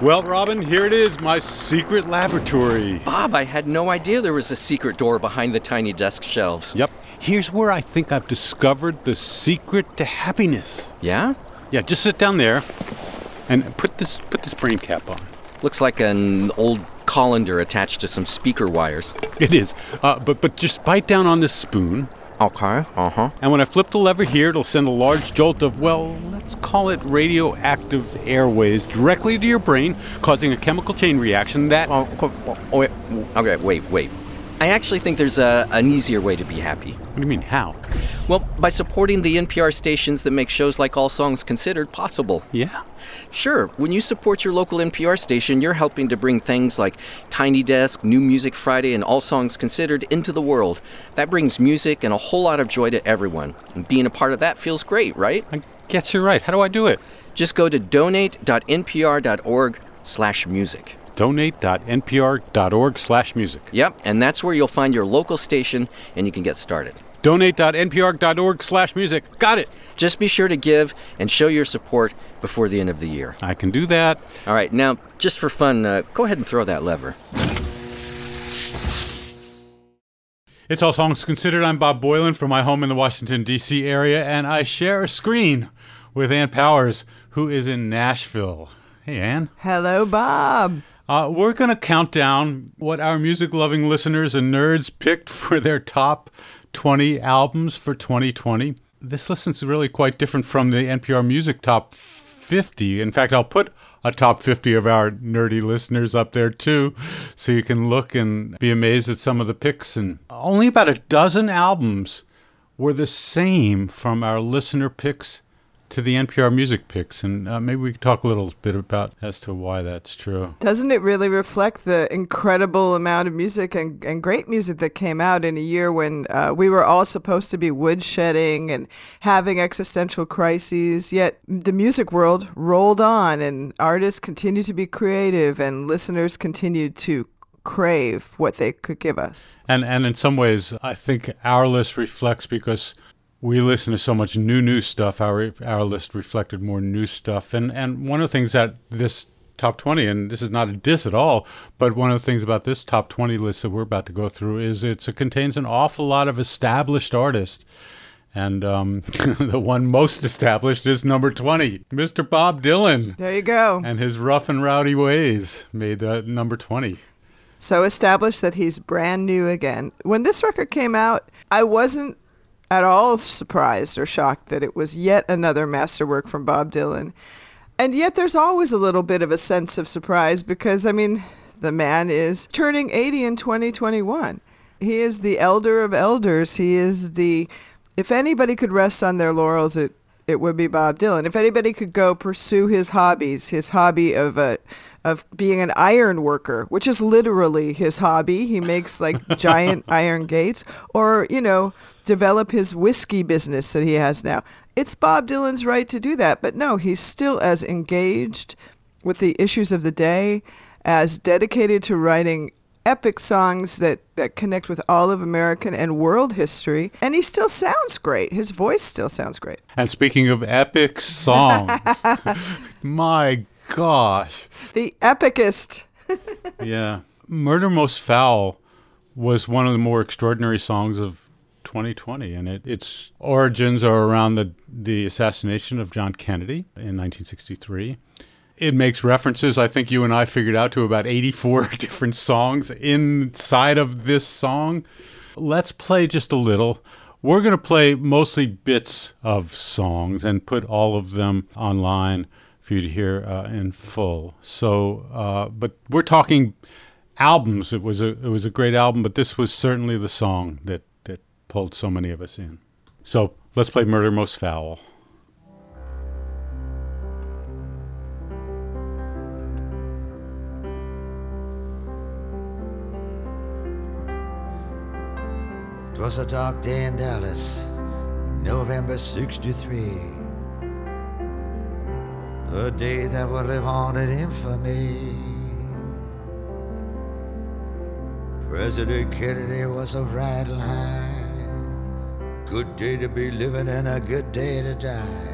Well, Robin, here it is, my secret laboratory. Bob, I had no idea there was a secret door behind the tiny desk shelves. Yep. Here's where I think I've discovered the secret to happiness. Yeah? Yeah, just sit down there and put this put this brain cap on. Looks like an old colander attached to some speaker wires. It is. Uh, but but just bite down on this spoon. Okay, uh huh. And when I flip the lever here, it'll send a large jolt of, well, let's call it radioactive airways directly to your brain, causing a chemical chain reaction that. Oh, oh, wait, okay, wait, wait. I actually think there's a, an easier way to be happy. What do you mean, how? Well, by supporting the NPR stations that make shows like All Songs Considered possible. Yeah? Sure, when you support your local NPR station, you're helping to bring things like Tiny Desk, New Music Friday, and All Songs Considered into the world. That brings music and a whole lot of joy to everyone. And being a part of that feels great, right? I guess you're right. How do I do it? Just go to donate.npr.org slash music donate.npr.org slash music. Yep, and that's where you'll find your local station and you can get started. Donate.npr.org slash music. Got it. Just be sure to give and show your support before the end of the year. I can do that. All right, now, just for fun, uh, go ahead and throw that lever. It's All Songs Considered. I'm Bob Boilen from my home in the Washington, D.C. area, and I share a screen with Ann Powers, who is in Nashville. Hey, Ann. Hello, Bob. Uh, we're going to count down what our music loving listeners and nerds picked for their top 20 albums for 2020. This list is really quite different from the NPR Music Top 50. In fact, I'll put a top 50 of our nerdy listeners up there too, so you can look and be amazed at some of the picks. And only about a dozen albums were the same from our listener picks to the NPR music picks, and uh, maybe we could talk a little bit about as to why that's true. Doesn't it really reflect the incredible amount of music and, and great music that came out in a year when uh, we were all supposed to be woodshedding and having existential crises, yet the music world rolled on and artists continued to be creative and listeners continued to crave what they could give us. And and in some ways, I think our list reflects because we listen to so much new new stuff. Our our list reflected more new stuff, and and one of the things that this top 20 and this is not a diss at all but one of the things about this top 20 list that we're about to go through is it contains an awful lot of established artists. And um, the one most established is number 20 mr bob dylan. There you go. And his rough and rowdy ways made uh, number 20 so established that he's brand new again. When this record came out i wasn't at all surprised or shocked that it was yet another masterwork from Bob Dylan. And yet there's always a little bit of a sense of surprise because, I mean, the man is turning 80 in 2021. He is the elder of elders. He is the, if anybody could rest on their laurels, it, it would be Bob Dylan. If anybody could go pursue his hobbies, his hobby of a, of being an iron worker, which is literally his hobby. He makes like giant iron gates, or, you know, develop his whiskey business that he has now. It's Bob Dylan's right to do that, but no, he's still as engaged with the issues of the day, as dedicated to writing epic songs that, that connect with all of American and world history. And he still sounds great. His voice still sounds great. And speaking of epic songs, my gosh. The epicest. yeah. Murder Most Foul was one of the more extraordinary songs of 2020, and it, its origins are around the, the assassination of John Kennedy in 1963. It makes references, I think you and I figured out, to about 84 different songs inside of this song. Let's play just a little. We're going to play mostly bits of songs and put all of them online for you to hear uh, in full. So, uh, but we're talking albums. It was a it was a great album, but this was certainly the song that that pulled so many of us in. So let's play "Murder Most Foul." It was a dark day in Dallas, November 63 a day that will live on in infamy. President Kennedy was a riding high. Good day to be living and a good day to die.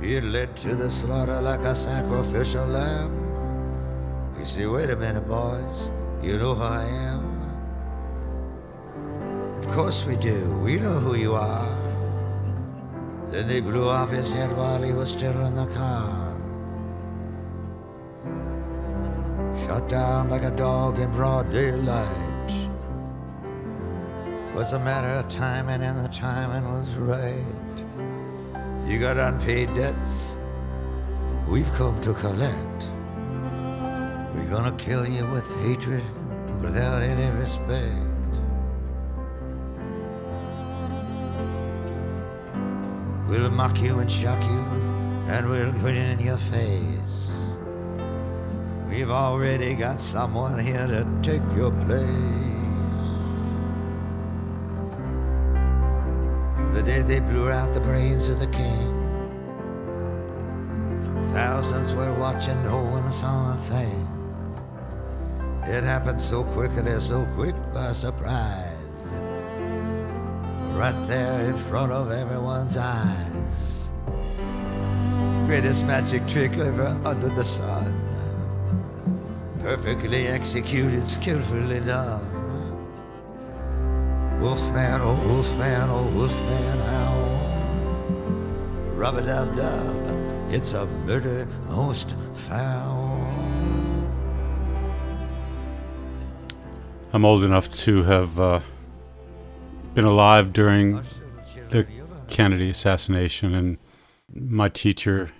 He led to the slaughter like a sacrificial lamb. You say, wait a minute, boys, you know who I am? Of course we do, we know who you are. Then they blew off his head while he was still in the car. Shot down like a dog in broad daylight. Was a matter of timing, and the timing was right. You got unpaid debts, we've come to collect. We're gonna kill you with hatred without any respect. We'll mock you and shock you, and we'll grin in your face. We've already got someone here to take your place. The day they blew out the brains of the king, thousands were watching, no one saw a thing. It happened so quickly, so quick by surprise right there in front of everyone's eyes. Greatest magic trick ever under the sun. Perfectly executed, skillfully done. Wolfman, oh wolfman, oh wolfman, owl. Rub a dub dub, it's a murder most foul. I'm old enough to have uh, been alive during the Kennedy assassination, and my teacher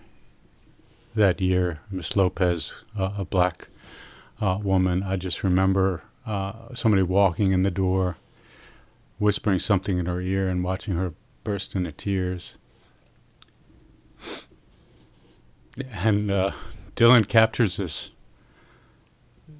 that year, Miss Lopez, uh, a black uh, woman, I just remember uh, somebody walking in the door, whispering something in her ear, and watching her burst into tears. And uh, Dylan captures this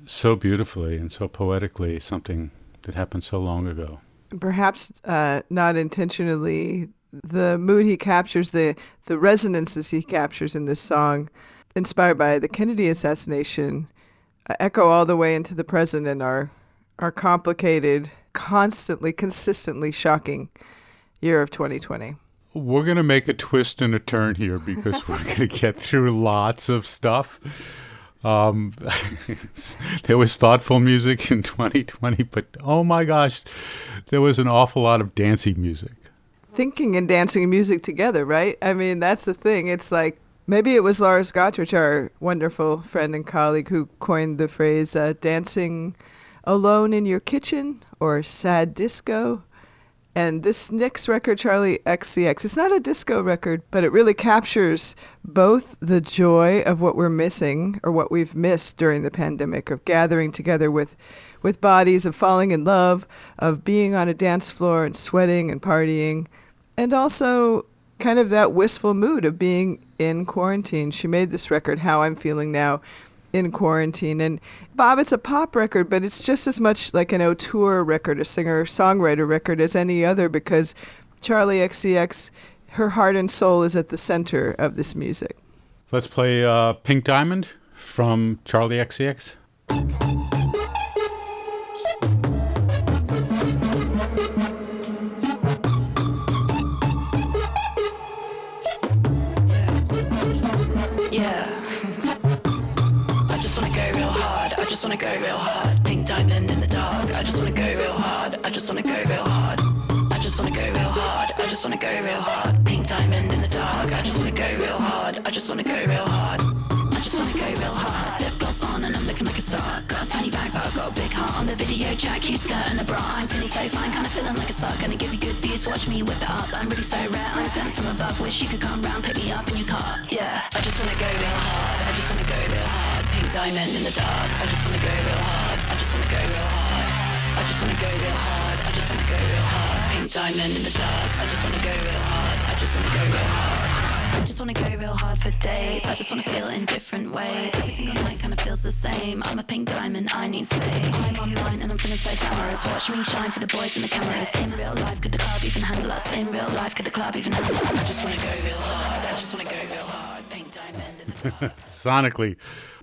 so beautifully and so poetically, something that happened so long ago perhaps uh, not intentionally, the mood he captures, the the resonances he captures in this song, inspired by the Kennedy assassination, uh, echo all the way into the present and are are complicated, constantly, consistently shocking year of 2020. We're going to make a twist and a turn here because we're going to get through lots of stuff. Um, there was thoughtful music in 2020, but oh my gosh, there was an awful lot of dancing music. Thinking and dancing music together, right? I mean, that's the thing. It's like maybe it was Lars Gotrich, our wonderful friend and colleague, who coined the phrase uh, dancing alone in your kitchen or sad disco. And this next record, Charli XCX, it's not a disco record, but it really captures both the joy of what we're missing or what we've missed during the pandemic of gathering together with, with bodies, of falling in love, of being on a dance floor and sweating and partying, and also kind of that wistful mood of being in quarantine. She made this record, How I'm Feeling Now, in quarantine. And Bob, it's a pop record, but it's just as much like an auteur record, a singer songwriter record as any other because Charli XCX, her heart and soul is at the center of this music. Let's play uh, Pink Diamond from Charli XCX. Wanna go real hard. Pink diamond in the dark. I just wanna go real hard. I just wanna go real hard. I just wanna go real hard. I just wanna go real hard. Pink diamond in the dark. I just wanna go real hard. I just wanna go real hard. I just wanna go real hard. Lip gloss on and I'm looking like a star. Got a tiny bag, but I've got a big heart on the video. Jack, cute skirt and a bra. I'm feeling so fine, kinda feeling like a star. Gonna give you good views. Watch me whip it up. I'm really so rare. I'm sent from above. Wish you could come round, pick me up in your car. Yeah, I just wanna go real hard. Diamond in the dark. I just wanna go real hard. I just wanna go real hard. I just wanna go real hard. I just wanna go real hard. Pink diamond in the dark. I just wanna go real hard. I just wanna go real hard. I just wanna go real hard for days. I just wanna feel it in different ways. Every single night kinda feels the same. I'm a pink diamond, I need space. I'm online and I'm feeling so glamorous. Watch me shine for the boys and the cameras. In real life, could the club even handle us? In real life, could the club even handle us? I just wanna go real hard. I just wanna go real hard. Pink diamond in the dark. Sonically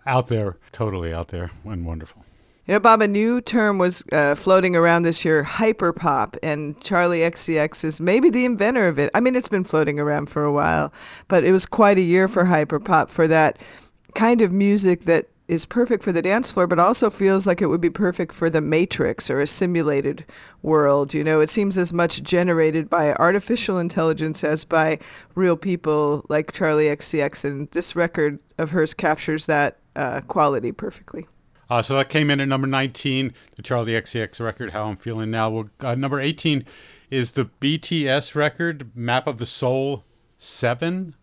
out there, totally out there and wonderful. You know, Bob, a new term was uh, floating around this year, hyperpop, and Charli XCX is maybe the inventor of it. I mean, it's been floating around for a while, but it was quite a year for hyperpop, for that kind of music that is perfect for the dance floor, but also feels like it would be perfect for the matrix or a simulated world. You know, it seems as much generated by artificial intelligence as by real people like Charli XCX, and this record of hers captures that uh, quality perfectly. Uh, so that came in at number 19, the Charli XCX record, How I'm Feeling Now. Well, uh, number 18 is the BTS record, Map of the Soul 7.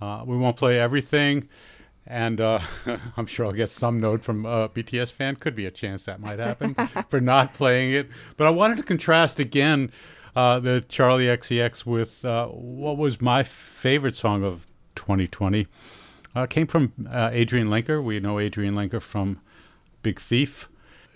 Uh, we won't play everything and uh, I'm sure I'll get some note from a BTS fan. Could be a chance that might happen for not playing it. But I wanted to contrast again uh, the Charli XCX with uh, what was my favorite song of 2020. Uh, came from uh, Adrianne Lenker. We know Adrianne Lenker from Big Thief.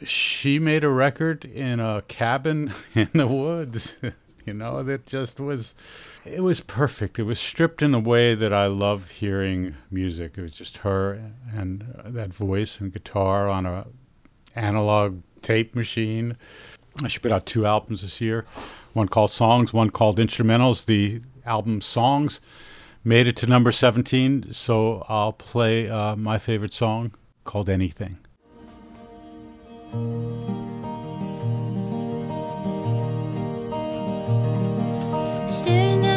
She made a record in a cabin in the woods. you know that just was it was perfect it was stripped in a way that i love hearing music it was just her and that voice and guitar on a analog tape machine she put out two albums this year one called songs one called instrumentals the album songs made it to number 17 so i'll play uh, my favorite song called anything. Staring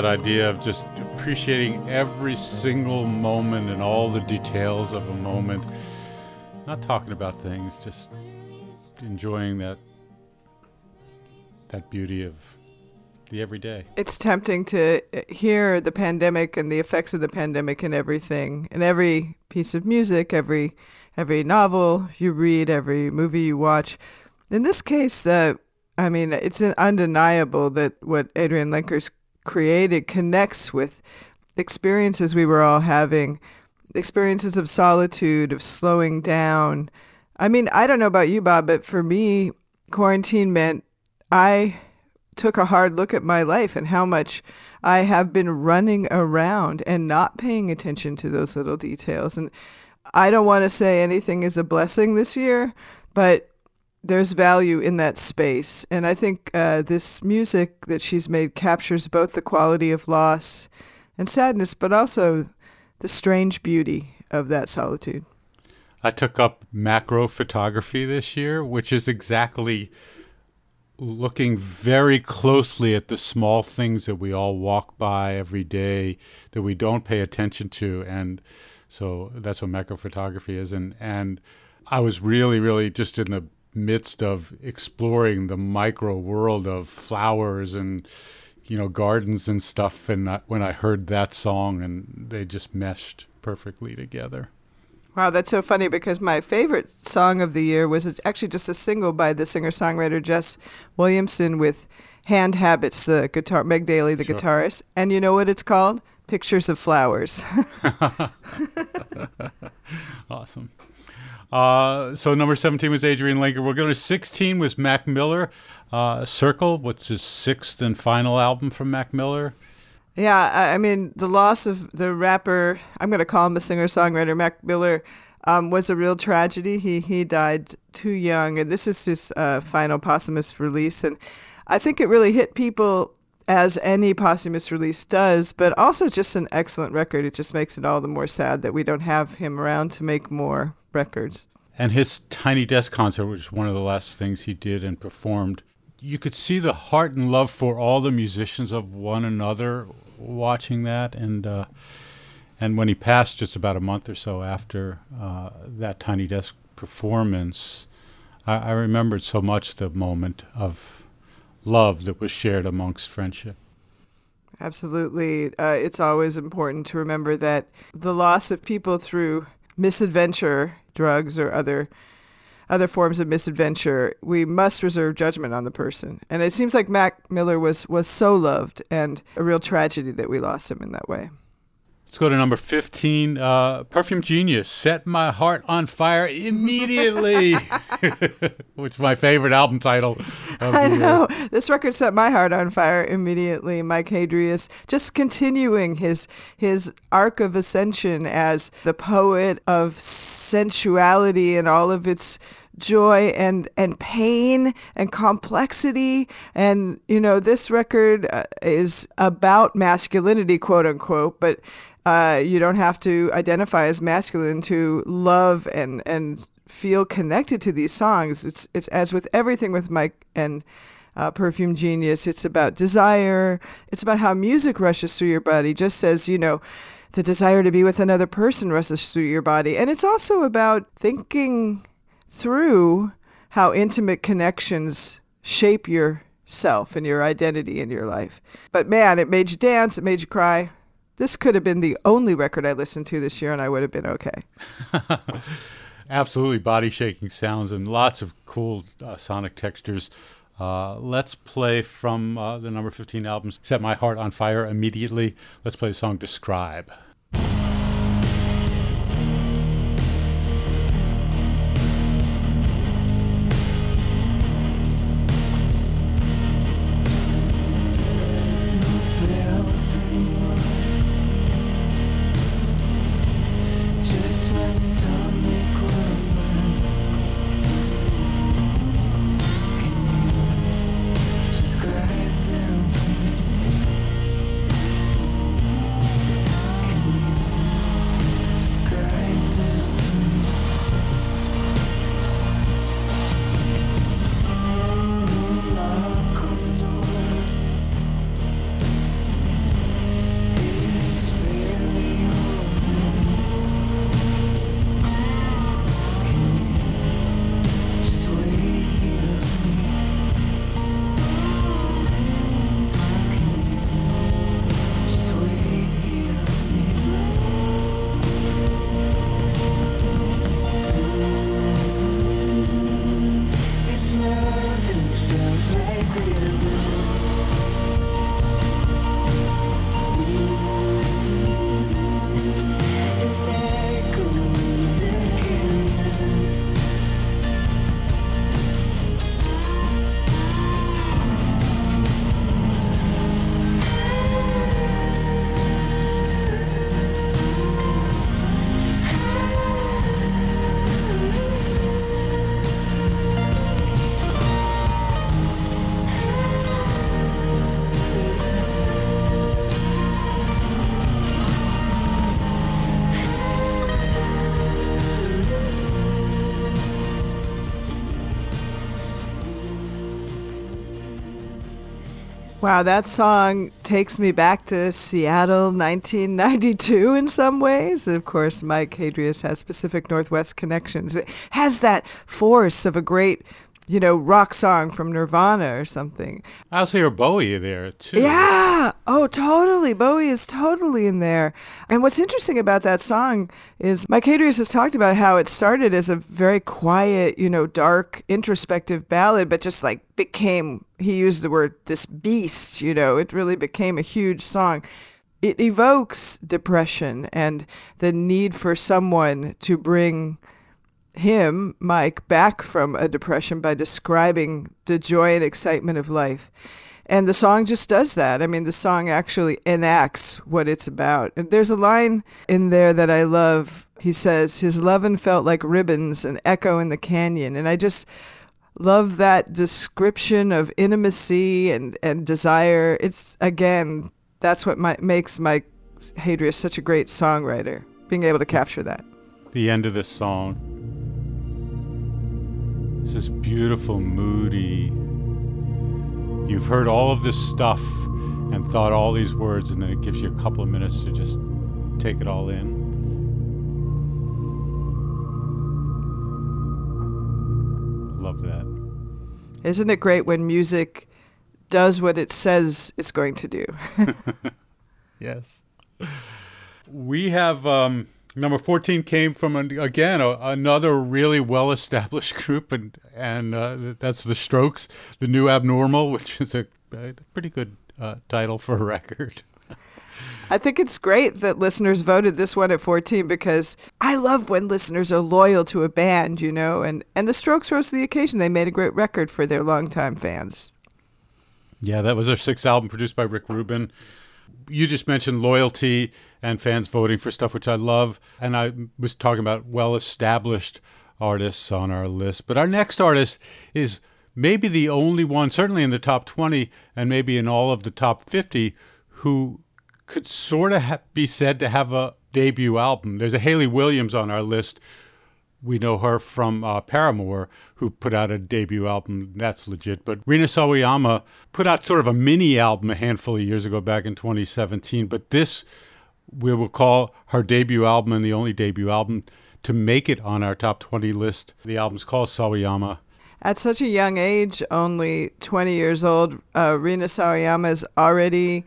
that idea of just appreciating every single moment and all the details of a moment. Not talking about things, just enjoying that that beauty of the everyday. It's tempting to uh, hear the pandemic and the effects of the pandemic in everything, in every piece of music, every every novel you read, every movie you watch. In this case, uh, I mean, it's undeniable that what Adrianne Lenker's created connects with experiences we were all having, experiences of solitude, of slowing down. I mean, I don't know about you, Bob, but for me, quarantine meant I took a hard look at my life and how much I have been running around and not paying attention to those little details. And I don't want to say anything is a blessing this year, but there's value in that space. And I think uh, this music that she's made captures both the quality of loss and sadness, but also the strange beauty of that solitude. I took up macro photography this year, which is exactly looking very closely at the small things that we all walk by every day that we don't pay attention to and so that's what macro photography is and and I was really really just in the midst of exploring the micro world of flowers and you know gardens and stuff and I, when I heard that song and they just meshed perfectly together Wow, that's so funny because my favorite song of the year was actually just a single by the singer-songwriter Jess Williamson with Hand Habits, the guitar Meg Daly, the Sure. guitarist. And you know what it's called? Pictures of Flowers. Awesome. Uh, so number 17 was Adrianne Lenker. We're going to 16 was Mac Miller, uh, Circle, which is sixth and final album from Mac Miller. Yeah, I, mean, the loss of the rapper, I'm going to call him a singer-songwriter, Mac Miller, um, was a real tragedy. He he died too young, and this is his uh, final posthumous release. And I think it really hit people as any posthumous release does, but also just an excellent record. It just makes it all the more sad that we don't have him around to make more records. And his Tiny Desk concert was one of the last things he did and performed. You could see the heart and love for all the musicians of one another watching that. And uh, and when he passed, just about a month or so after uh, that Tiny Desk performance, I, I remembered so much the moment of love that was shared amongst friendship. Absolutely. Uh, it's always important to remember that the loss of people through misadventure, drugs, or other other forms of misadventure, we must reserve judgment on the person. And it seems like Mac Miller was, was so loved and a real tragedy that we lost him in that way. Let's go to number 15. Uh, Perfume Genius, Set My Heart on Fire Immediately, which is my favorite album title. Of I the year. know. This record set my heart on fire immediately. Mike Hadreas just continuing his his arc of ascension as the poet of sensuality and all of its joy and and pain and complexity and you know this record uh, is about masculinity quote unquote but uh, you don't have to identify as masculine to love and and feel connected to these songs. It's it's as with everything with Mike and uh, Perfume Genius. It's about desire. It's about how music rushes through your body, just as you know, the desire to be with another person rushes through your body. And it's also about thinking through how intimate connections shape yourself and your identity in your life. But man, it made you dance. It made you cry. This could have been the only record I listened to this year, and I would have been okay. Absolutely body shaking sounds and lots of cool uh, sonic textures. Uh, let's play from uh, the number 15 album, Set My Heart on Fire Immediately. Let's play the song Describe. Wow, that song takes me back to Seattle 1992 in some ways. Of course, Mike Hadreas has Pacific Northwest connections. It has that force of a great you know, rock song from Nirvana or something. I also hear Bowie in there too. Yeah. Oh, totally. Bowie is totally in there. And what's interesting about that song is Mike Hadreas has talked about how it started as a very quiet, you know, dark, introspective ballad, but just like became, he used the word, this beast, you know, it really became a huge song. It evokes depression and the need for someone to bring him, Mike, back from a depression by describing the joy and excitement of life. And the song just does that. I mean, the song actually enacts what it's about. And there's a line in there that I love. He says, His lovin' felt like ribbons, an echo in the canyon. And I just love that description of intimacy and, and desire. It's, again, that's what my, makes Mike Hadreas such a great songwriter, being able to capture that. The end of this song. It's this beautiful, moody. You've heard all of this stuff and thought all these words, and then it gives you a couple of minutes to just take it all in. Love that. Isn't it great when music does what it says it's going to do? Yes. We have um, number 14 came from, an, again, a, another really well established group, and, and uh, that's The Strokes, The New Abnormal, which is a, a pretty good uh, title for a record. I think it's great that listeners voted this one at 14 because I love when listeners are loyal to a band, you know, and, and the Strokes rose to the occasion. They made a great record for their longtime fans. Yeah, that was their sixth album produced by Rick Rubin. You just mentioned loyalty and fans voting for stuff, which I love. And I was talking about well established artists on our list. But our next artist is maybe the only one, certainly in the top 20 and maybe in all of the top 50, who could sort of ha- be said to have a debut album. There's a Hayley Williams on our list. We know her from uh, Paramore, who put out a debut album. That's legit. But Rina Sawayama put out sort of a mini album a handful of years ago, back in 2017. But this we will call her debut album and the only debut album to make it on our top 20 list. The album's called Sawayama. At such a young age, only 20 years old, uh, Rina Sawayama is already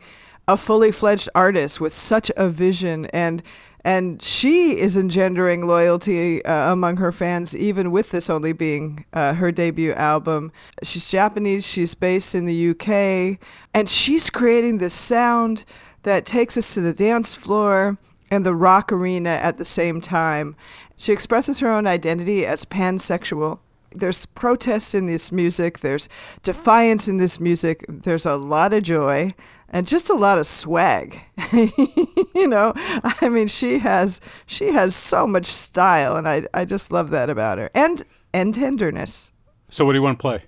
a fully fledged artist with such a vision and and she is engendering loyalty uh, among her fans, even with this only being uh, her debut album. She's Japanese, she's based in the UK, and she's creating this sound that takes us to the dance floor and the rock arena at the same time. She expresses her own identity as pansexual. There's protest in this music, there's defiance in this music, there's a lot of joy and just a lot of swag. you know, I mean, she has she has so much style, and I I just love that about her, and and tenderness. So, what do you want to play?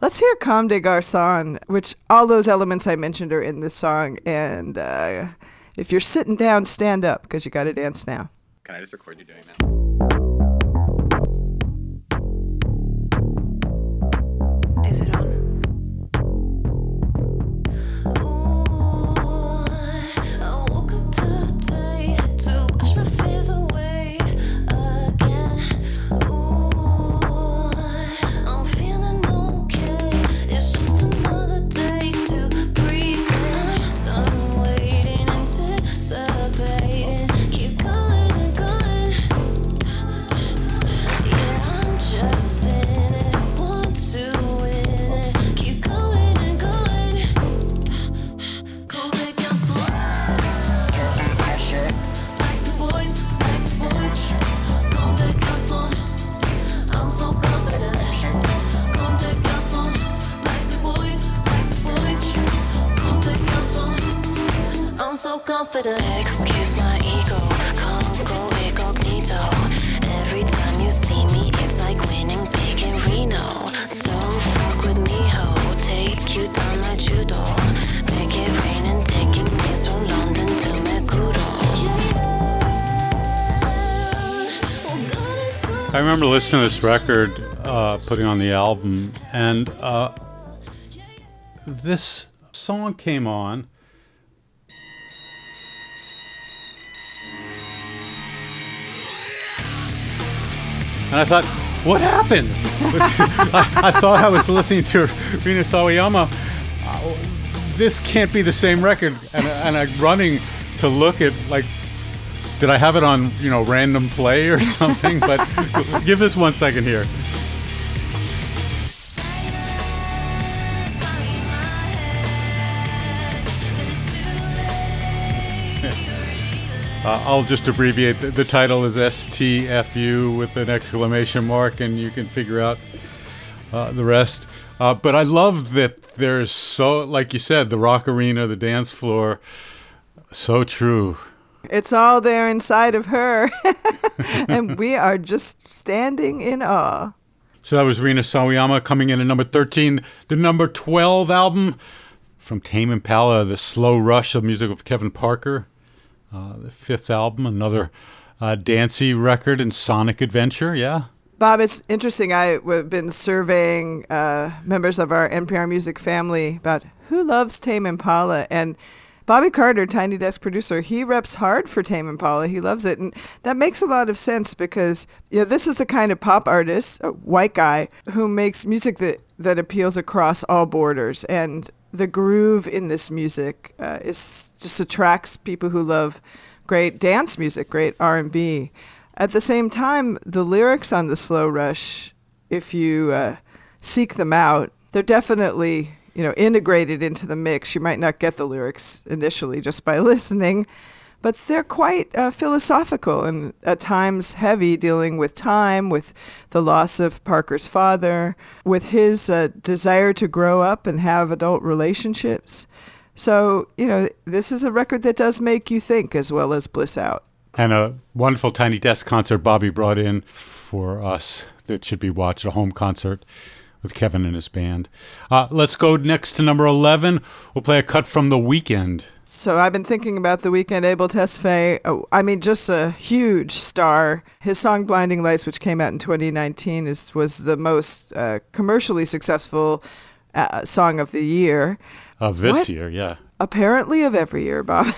Let's hear "Comme des Garçons," which all those elements I mentioned are in this song. And uh, if you're sitting down, stand up because you got to dance now. Can I just record you doing that? So confident. Excuse my ego. Can't go incognito. Every time you see me, it's like winning big in Reno. Don't fuck with me, ho. Take you down like judo. Make it rain and taking me from London to Meguro. I remember listening to this record, uh, putting on the album, and uh, this song came on. And I thought, what happened? I, I thought I was listening to Rina Sawayama. Uh, this can't be the same record. And, and I'm running to look at like, did I have it on you know random play or something? But give us one second here. Uh, I'll just abbreviate. The, the title is STFU with an exclamation mark, and you can figure out uh, the rest. Uh, but I love that there's so, like you said, the rock arena, the dance floor, so true. It's all there inside of her. and we are just standing in awe. So that was Rina Sawayama coming in at number 13. The number 12 album from Tame Impala, The Slow Rush of music of Kevin Parker. Uh, the fifth album, another uh, dancey record and Sonic Adventure, yeah. Bob, it's interesting. I've been surveying uh, members of our NPR music family about who loves Tame Impala. And Bobby Carter, Tiny Desk producer, he reps hard for Tame Impala. He loves it. And that makes a lot of sense because you know, this is the kind of pop artist, a white guy, who makes music that, that appeals across all borders. And the groove in this music uh, is just attracts people who love great dance music, great R&B. At the same time, the lyrics on the Slow Rush, if you uh, seek them out, they're definitely you know integrated into the mix. You might not get the lyrics initially just by listening, but they're quite uh, philosophical and at times heavy, dealing with time, with the loss of Parker's father, with his uh, desire to grow up and have adult relationships. So, you know, this is a record that does make you think as well as bliss out. And a wonderful Tiny Desk concert Bobby brought in for us that should be watched, a home concert with Kevin and his band. Uh, let's go next to number 11. We'll play a cut from The Weeknd. So I've been thinking about the Weeknd Abel Tesfaye. Oh, I mean, just a huge star. His song "Blinding Lights," which came out in 2019, is was the most uh, commercially successful uh, song of the year. Of this What? year, yeah. Apparently, of every year, Bob.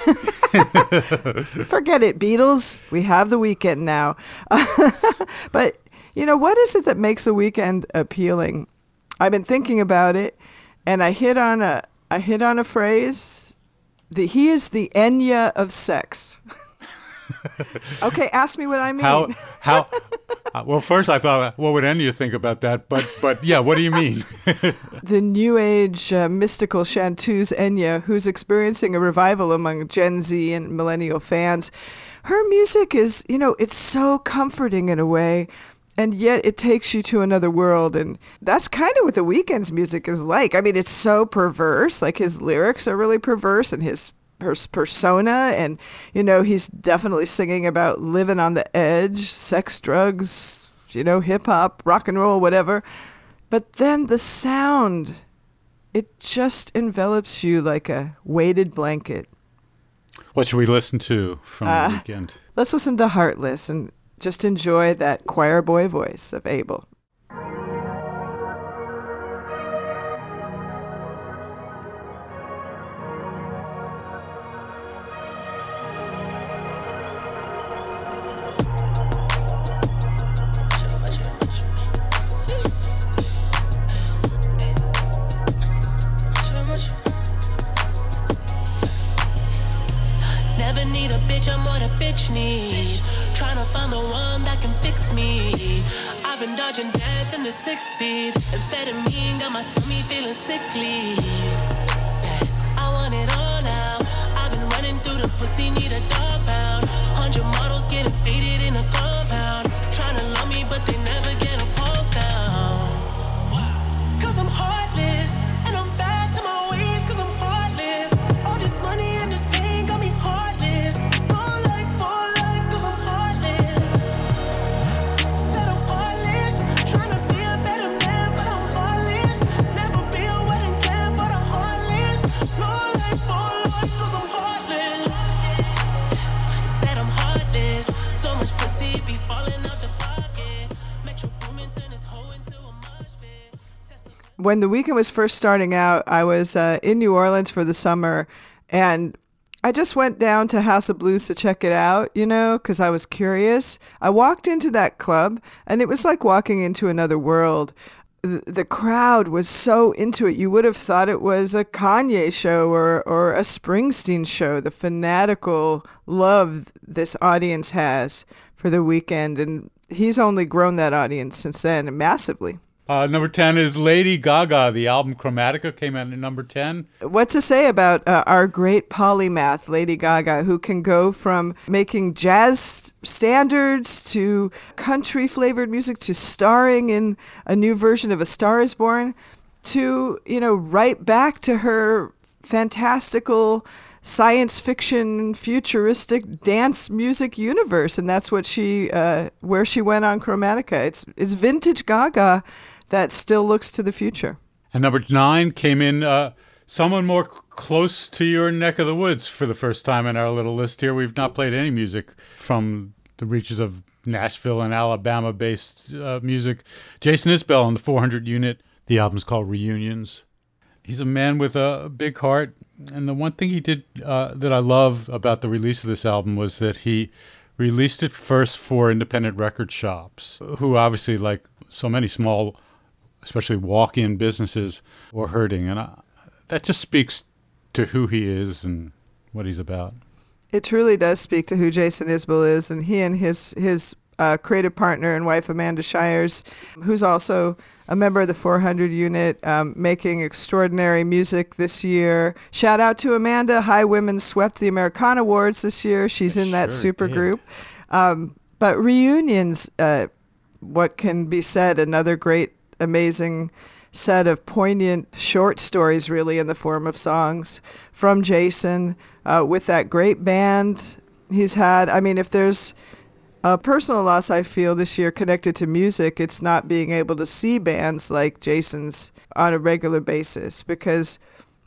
Forget it, Beatles. We have the Weeknd now. but you know what is it that makes the Weeknd appealing? I've been thinking about it, and I hit on a I hit on a phrase. The, he is the Enya of sex. okay, ask me what I mean. How how? uh, well, first I thought, what would Enya think about that? But but yeah, what do you mean? the new age uh, mystical chanteuse Enya, who's experiencing a revival among Gen Z and millennial fans. Her music is, you know, it's so comforting in a way, and yet it takes you to another world. And that's kind of what The Weeknd's music is like. I mean, it's so perverse. Like his lyrics are really perverse, and his pers- persona, and you know, he's definitely singing about living on the edge, sex, drugs, you know, hip hop, rock and roll, whatever. But then the sound, it just envelops you like a weighted blanket. what should we listen to from Uh, the Weeknd? Let's listen to Heartless and just enjoy that choir boy voice of Abel. Speed. When the Weeknd was first starting out, I was uh, in New Orleans for the summer, and I just went down to House of Blues to check it out, you know, because I was curious. I walked into that club and it was like walking into another world. The, the crowd was so into it. You would have thought it was a Kanye show or, or a Springsteen show, the fanatical love this audience has for the Weeknd. And he's only grown that audience since then massively. Uh, number 10 is Lady Gaga. The album Chromatica came out at number 10. What to say about uh, our great polymath, Lady Gaga, who can go from making jazz standards to country flavored music to starring in a new version of A Star is Born to, you know, right back to her fantastical science fiction futuristic dance music universe and that's what she uh, where she went on chromatica it's it's vintage gaga that still looks to the future. And number nine came in uh, someone more c- close to your neck of the woods for the first time in our little list here. We've not played any music from the reaches of Nashville and Alabama based uh, music. Jason Isbell on the 400 unit. The album's called Reunions. He's a man with a big heart. And the one thing he did uh, that I love about the release of this album was that he released it first for independent record shops, who obviously, like so many small especially walk-in businesses, were hurting, and I, that just speaks to who he is and what he's about. It truly does speak to who Jason Isbell is, and he and his his uh, creative partner and wife Amanda Shires, who's also a member of the 400 unit, um, making extraordinary music this year. Shout out to Amanda. Highwomen swept the Americana Awards this year. She's in that sure super did. group. Um, but reunions, uh, what can be said? Another great amazing set of poignant short stories, really, in the form of songs from Jason uh, with that great band he's had. I mean, if there's a personal loss I feel this year connected to music, it's not being able to see bands like Jason's on a regular basis because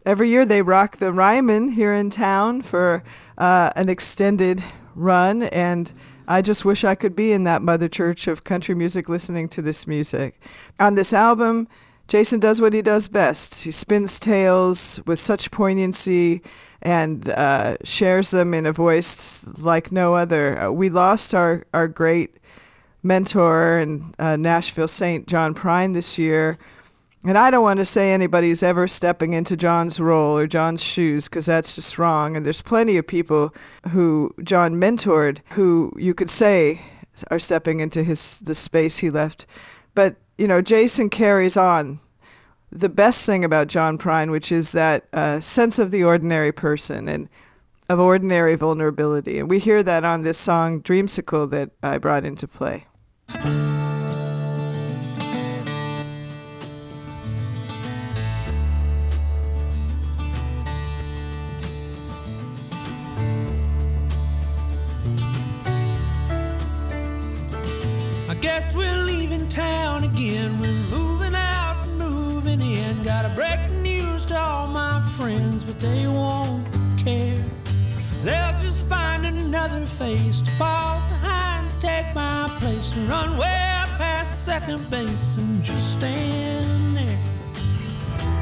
every year they rock the Ryman here in town for uh, an extended run and I just wish I could be in that mother church of country music listening to this music. On this album, Jason does what he does best. He spins tales with such poignancy and uh, shares them in a voice like no other. Uh, we lost our, our great mentor and uh, Nashville Saint John Prine this year. And I don't want to say anybody's ever stepping into John's role or John's shoes because that's just wrong. And there's plenty of people who John mentored who you could say are stepping into his the space he left. But you know, Jason carries on the best thing about John Prine, which is that uh, sense of the ordinary person and of ordinary vulnerability. And we hear that on this song Dreamsicle that I brought into play. Guess we're leaving town again. We're moving out, moving in. Gotta break the news to all my friends, but they won't care. They'll just find another face to fall behind, take my place, and run way past second base and just stand there.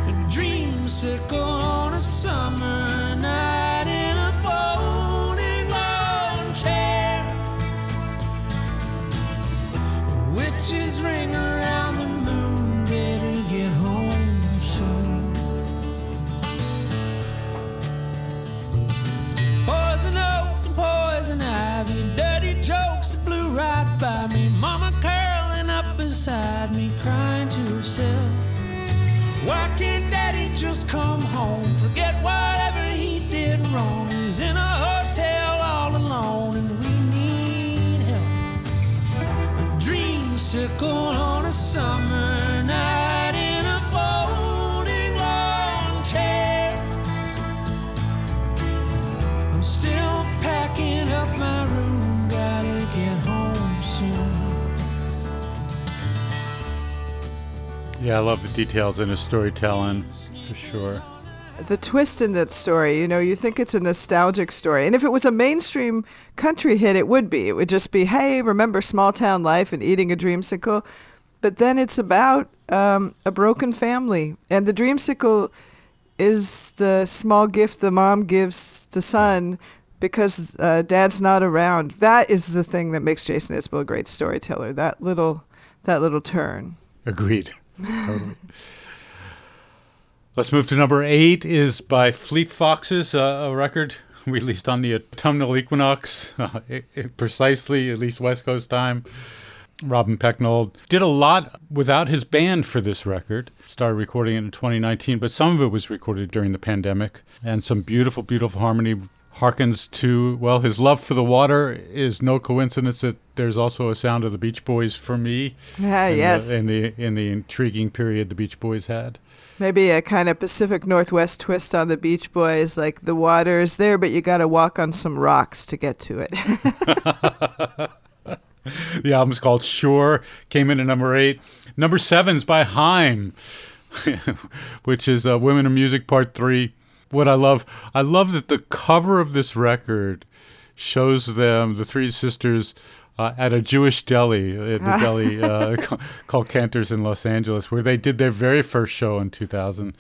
A dreamsicle on a summer night Witches ring around the moon, better get home soon. Poison oak and poison ivy, dirty jokes that blew right by me. Mama curling up beside me, crying to herself. Why can't daddy just come home? Forget whatever he did wrong. He's in a hotel dreamsicle on a summer night in a folding lawn chair. I'm still packing up my room, gotta get home soon. Yeah, I love the details in his storytelling for sure. The twist in that story, you know, you think it's a nostalgic story. And if it was a mainstream country hit, it would be. It would just be, hey, remember small town life and eating a dreamsicle. But then it's about um, a broken family. And the dreamsicle is the small gift the mom gives the son because uh, dad's not around. That is the thing that makes Jason Isbell a great storyteller. That little, that little turn. Agreed. totally. Let's move to number eight. Is by Fleet Foxes, uh, a record released on the autumnal equinox, uh, it, it precisely at least West Coast time. Robin Pecknold did a lot without his band for this record. Started recording it in 2019, but some of it was recorded during the pandemic. And some beautiful, beautiful harmony harkens to, well, his love for the water is no coincidence that there's also a sound of the Beach Boys for me. Yeah, in yes. The, in the in the intriguing period the Beach Boys had. Maybe a kind of Pacific Northwest twist on the Beach Boys, like the water is there, but you got to walk on some rocks to get to it. the album's called Shore, came in at number eight. Number seven is by Haim, which is uh, Women in Music Part Three. What I love, I love that the cover of this record shows them, the three sisters, uh, at a Jewish deli, at the deli uh, called Canter's in Los Angeles, where they did their very first show in 2000.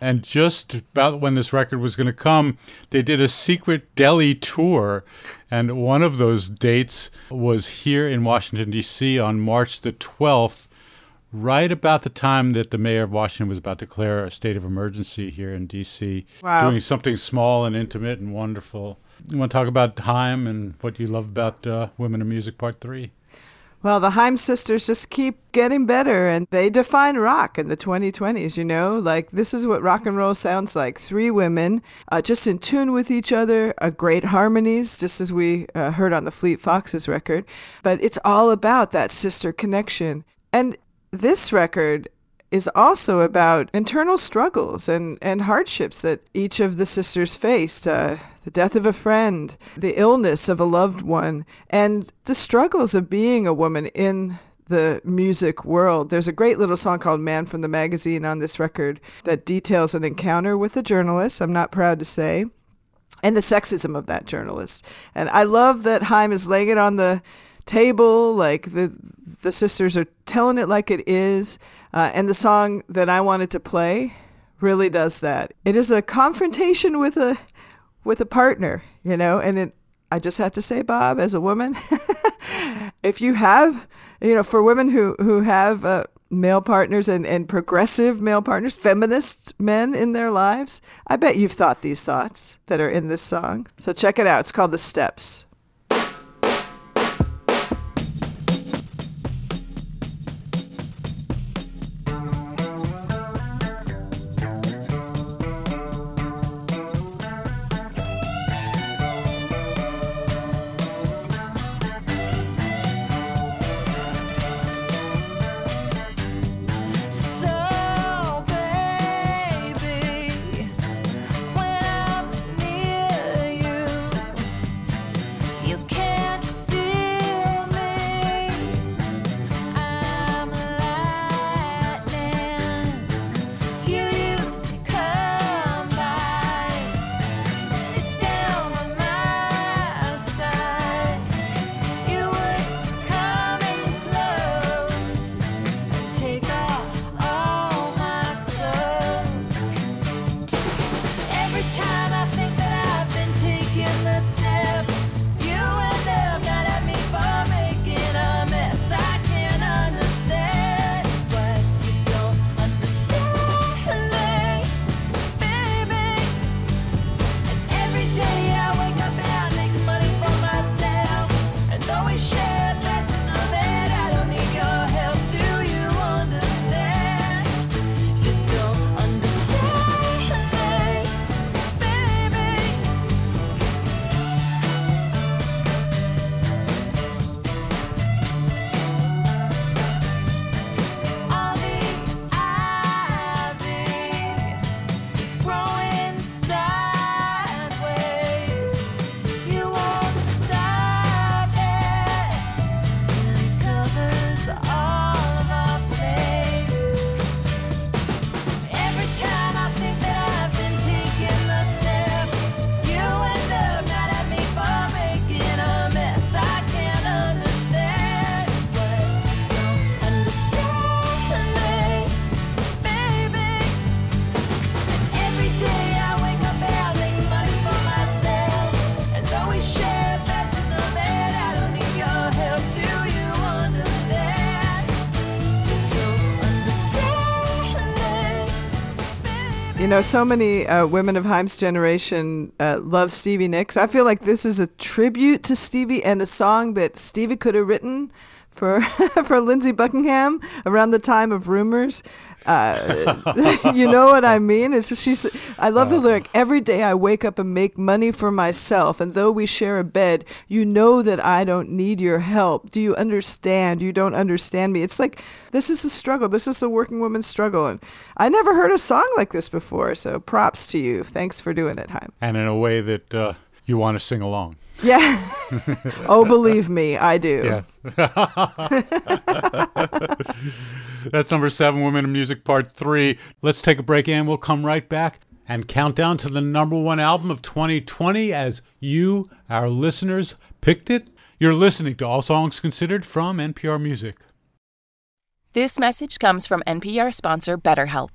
And just about when this record was going to come, they did a secret deli tour. And one of those dates was here in Washington, D.C. on March the 12th, right about the time that the mayor of Washington was about to declare a state of emergency here in D.C., Wow. doing something small and intimate and wonderful. You want to talk about Haim and what you love about uh, Women in Music Part 3? Well, the Haim sisters just keep getting better and they define rock in the 2020s, you know? Like, this is what rock and roll sounds like. Three women uh, just in tune with each other, uh, great harmonies, just as we uh, heard on the Fleet Foxes record. But it's all about that sister connection. And this record is also about internal struggles and, and hardships that each of the sisters faced. Uh, the death of a friend, the illness of a loved one, and the struggles of being a woman in the music world. There's a great little song called Man from the Magazine on this record that details an encounter with a journalist, I'm not proud to say, and the sexism of that journalist. And I love that Haim is laying it on the table, like the the sisters are telling it like it is. Uh, and the song that I wanted to play really does that. It is a confrontation with a with a partner, you know, and it, I just have to say, Bob, as a woman, if you have, you know, for women who, who have uh, male partners and, and progressive male partners, feminist men in their lives, I bet you've thought these thoughts that are in this song. So check it out. It's called The Steps. Know, so many uh, women of Haim's generation uh, love Stevie Nicks. I feel like this is a tribute to Stevie and a song that Stevie could have written for for Lindsey Buckingham around the time of Rumors. Uh, you know what I mean? It's just, she's. I love the lyric. Every day I wake up and make money for myself, and though we share a bed, you know that I don't need your help. Do you understand? You don't understand me. It's like this is the struggle. This is the working woman's struggle, and I never heard a song like this before. So props to you. Thanks for doing it, Haim. And in a way that uh, you want to sing along. Yeah. oh, believe me, I do. That's number seven, Women in Music Part Three. Let's take a break and we'll come right back and count down to the number one album of 2020 as you, our listeners, picked it. You're listening to All Songs Considered from NPR Music. This message comes from NPR sponsor BetterHelp.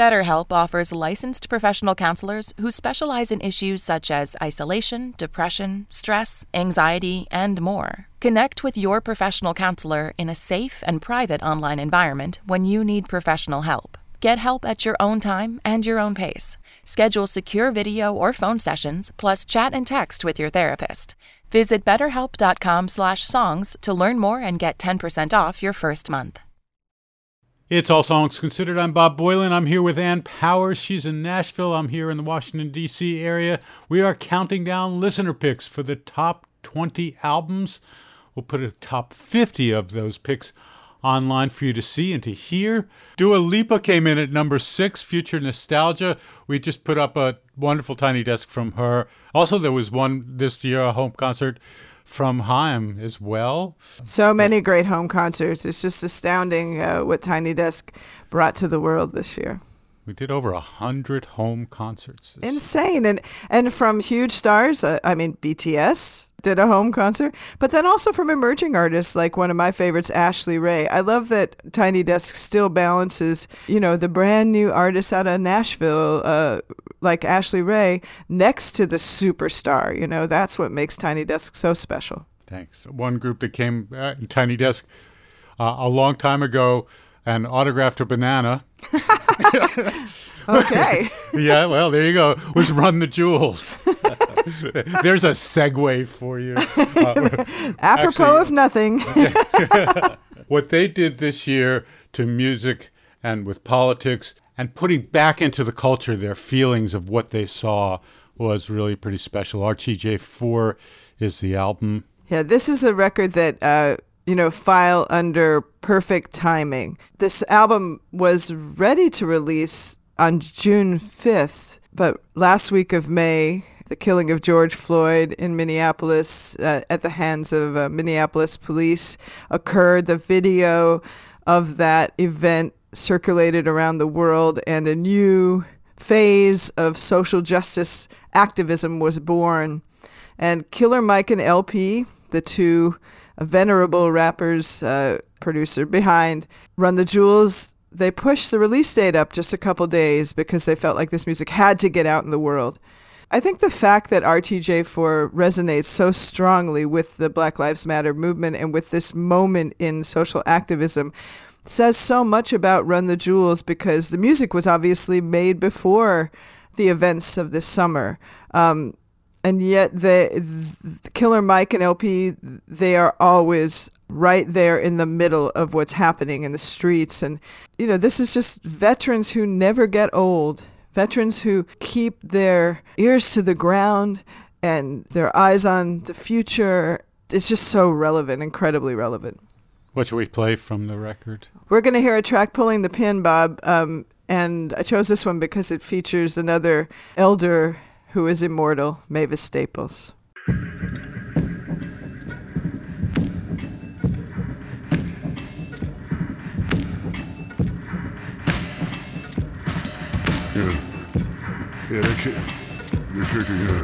BetterHelp offers licensed professional counselors who specialize in issues such as isolation, depression, stress, anxiety, and more. Connect with your professional counselor in a safe and private online environment when you need professional help. Get help at your own time and your own pace. Schedule secure video or phone sessions, plus chat and text with your therapist. Visit betterhelp.com/songs to learn more and get 10% off your first month. It's All Songs Considered. I'm Bob Boilen. I'm here with Ann Powers. She's in Nashville. I'm here in the Washington, D.C. area. We are counting down listener picks for the top 20 albums. We'll put a top 50 of those picks online for you to see and to hear. Dua Lipa came in at number six, Future Nostalgia. We just put up a wonderful tiny desk from her. Also, there was one this year, a home concert from Haim as well. So many great home concerts. It's just astounding uh, what Tiny Desk brought to the world this year. We did over a hundred home concerts. Insane, and and from huge stars. Uh, I mean, BTS did a home concert, but then also from emerging artists like one of my favorites, Ashley Ray. I love that Tiny Desk still balances, you know, the brand new artists out of Nashville, uh, like Ashley Ray, next to the superstar. You know, that's what makes Tiny Desk so special. Thanks. One group that came uh, Tiny Desk uh, a long time ago and autographed a banana. okay. yeah, well, there you go. Was Run the Jewels. There's a segue for you. Uh, Apropos actually, of nothing. what they did this year to music and with politics and putting back into the culture their feelings of what they saw was really pretty special. RTJ4 is the album. Yeah, this is a record that uh, you know, file under perfect timing. This album was ready to release on June 5th, but last week of May, the killing of George Floyd in Minneapolis uh, at the hands of uh, Minneapolis police occurred. The video of that event circulated around the world, and a new phase of social justice activism was born. And Killer Mike and El-P, the two venerable rappers, uh, producer behind Run the Jewels, they pushed the release date up just a couple days because they felt like this music had to get out in the world. I think the fact that RTJ4 resonates so strongly with the Black Lives Matter movement and with this moment in social activism says so much about Run the Jewels because the music was obviously made before the events of this summer. Um, and yet the, Killer Mike and El-P, they are always right there in the middle of what's happening in the streets. And, you know, this is just veterans who never get old, veterans who keep their ears to the ground and their eyes on the future. It's just so relevant, incredibly relevant. What should we play from the record? We're going to hear a track pulling the pin, Bob. Um, and I chose this one because it features another elder who is immortal, Mavis Staples. Yeah, that shit. The yeah.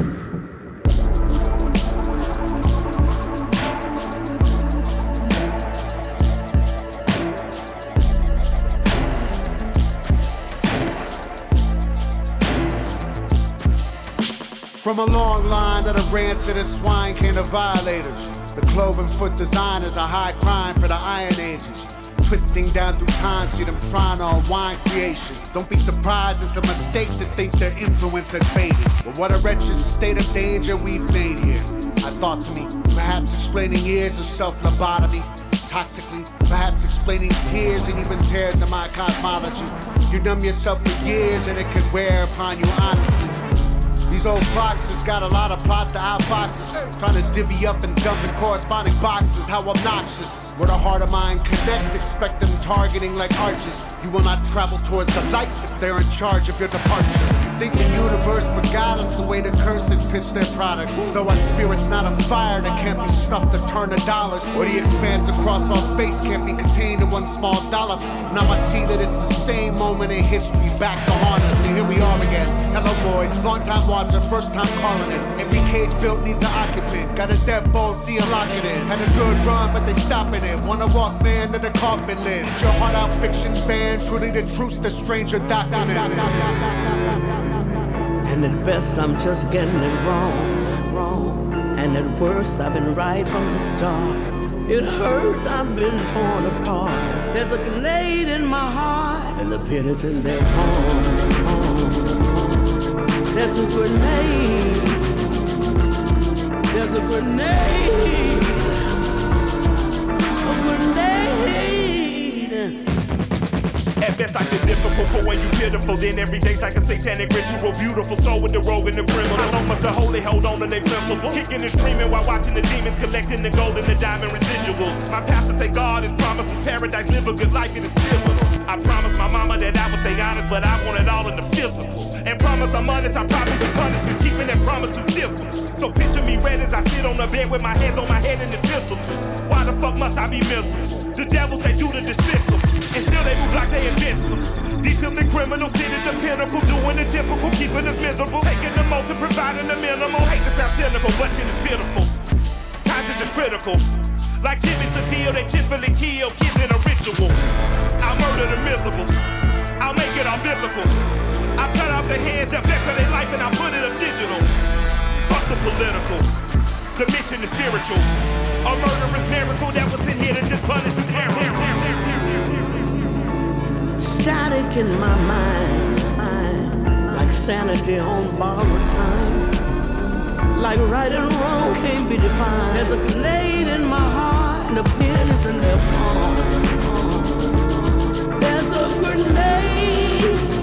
From a long line of the rancid as swine came the violators. The cloven foot designers, a high crime for the Iron Ages. Twisting down through time, see them trying to unwind creation. Don't be surprised, it's a mistake to think their influence had faded. But what a wretched state of danger we've made here. I thought to me, perhaps explaining years of self lobotomy toxically, perhaps explaining tears and even tears in my cosmology. You numb yourself for years and it can wear upon you honestly. These old foxes got a lot of plots to out foxes, trying to divvy up and dump in corresponding boxes. How obnoxious. Where the heart of mine connect, expect them targeting like arches. You will not travel towards the light if they're in charge of your departure. You think the universe forgot us the way the cursed pitch their product. Though our spirit's not a fire that can't be snuffed to turn to dollars, or the expanse across all space can't be contained in one small dollop. Now I see that it's the same moment in history back to haunt us, and here we are again. Hello, boy, long time watcher, first time calling it. Every cage built needs an occupant. Got a deadbolt, see a lock it in. Had a good run, but they stopping it. Wanna walk man to the coffin lid. Your heart out fiction band, truly the truth, the stranger document. And at best, I'm just getting it wrong, wrong. And at worst, I've been right from the start. It hurts, I've been torn apart. There's a grenade in my heart, and the pin is There's a grenade. There's a grenade. A grenade. At best, I feel difficult, but when you pitiful, then every day's like a satanic ritual. Beautiful soul with the rogue and the criminal. Know much the holy hold on to their principle. Kicking and screaming while watching the demons collecting the gold and the diamond residuals. My pastor say God has promised us paradise, live a good life, it is pivotal. I promised my mama that I would stay honest, but I want it all in the physical. And promise I'm honest, I probably be punished, cause keeping that promise too difficult. So picture me red as I sit on the bed with my hands on my head and this pistol. Why the fuck must I be miserable? The devils, they do the despicable. And still they move like they invincible. These filthy criminals sit at the pinnacle, doing the typical, keeping us miserable. Taking the most and providing the minimal. Hate to sound cynical, but shit is pitiful. Times is just critical. Like Jimmy Savile, they typically kill kids in a ritual. I'll murder the miserables. I'll make it all biblical. I'll cut off the hands that for their life and I'll put it up digital. Fuck the political. The mission is spiritual. A murderous miracle that was in here to just punish the terror. Static in my mind, like sanity on borrowed time. Like right and wrong can't be defined. There's a grenade in my heart, and the pin is in their palm. There's a grenade.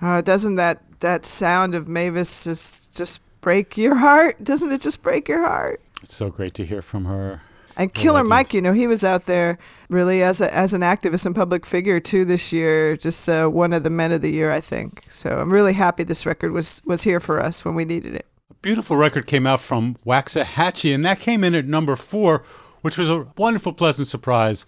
Uh, doesn't that, that sound of Mavis just just break your heart? Doesn't it just break your heart? It's so great to hear from her. And Killer. Mike, you know, he was out there really as a, as an activist and public figure too this year, just uh, one of the men of the year, I think. So I'm really happy this record was was here for us when we needed it. Beautiful record came out from Waxahatchee, and that came in at number four, which was a wonderful, pleasant surprise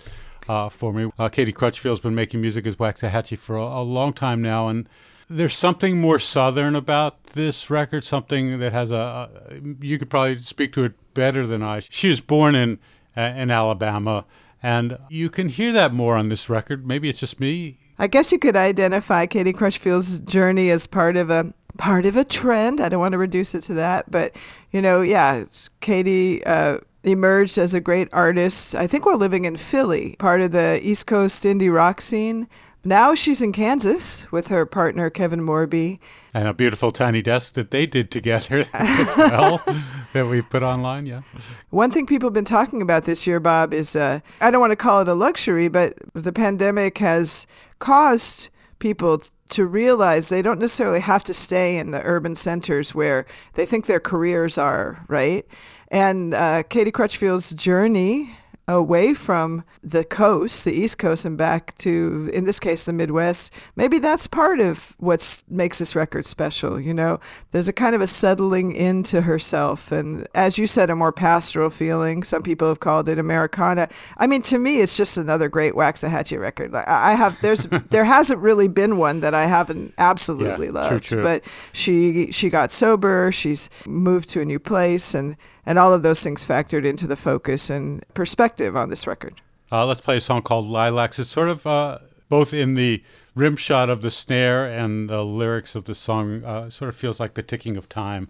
uh, for me. Uh, Katie Crutchfield's been making music as Waxahatchee for a, a long time now, and there's something more southern about this record, something that has a, a you could probably speak to it better than I. She was born in uh, in Alabama, and you can hear that more on this record. Maybe it's just me. I guess you could identify Katie Crutchfield's journey as part of a part of a trend. I don't want to reduce it to that, but you know, yeah, Katie uh, emerged as a great artist. I think while living in Philly, part of the East Coast indie rock scene. Now she's in Kansas with her partner Kevin Morby. And a beautiful tiny desk that they did together as well that we've put online. Yeah. One thing people have been talking about this year, Bob, is uh, I don't want to call it a luxury, but the pandemic has caused people to realize they don't necessarily have to stay in the urban centers where they think their careers are, right? And uh, Katie Crutchfield's journey away from the coast, the East Coast, and back to, in this case, the Midwest, maybe that's part of what makes this record special. You know, there's a kind of a settling into herself. And as you said, a more pastoral feeling. Some people have called it Americana. I mean, to me, it's just another great Waxahatchee record. I have, there's, there hasn't really been one that I haven't absolutely Yeah, true, loved. true. But she, she got sober. She's moved to a new place and, and all of those things factored into the focus and perspective on this record. Uh, let's play a song called Lilacs. It's sort of uh, both in the rim shot of the snare and the lyrics of the song uh, sort of feels like the ticking of time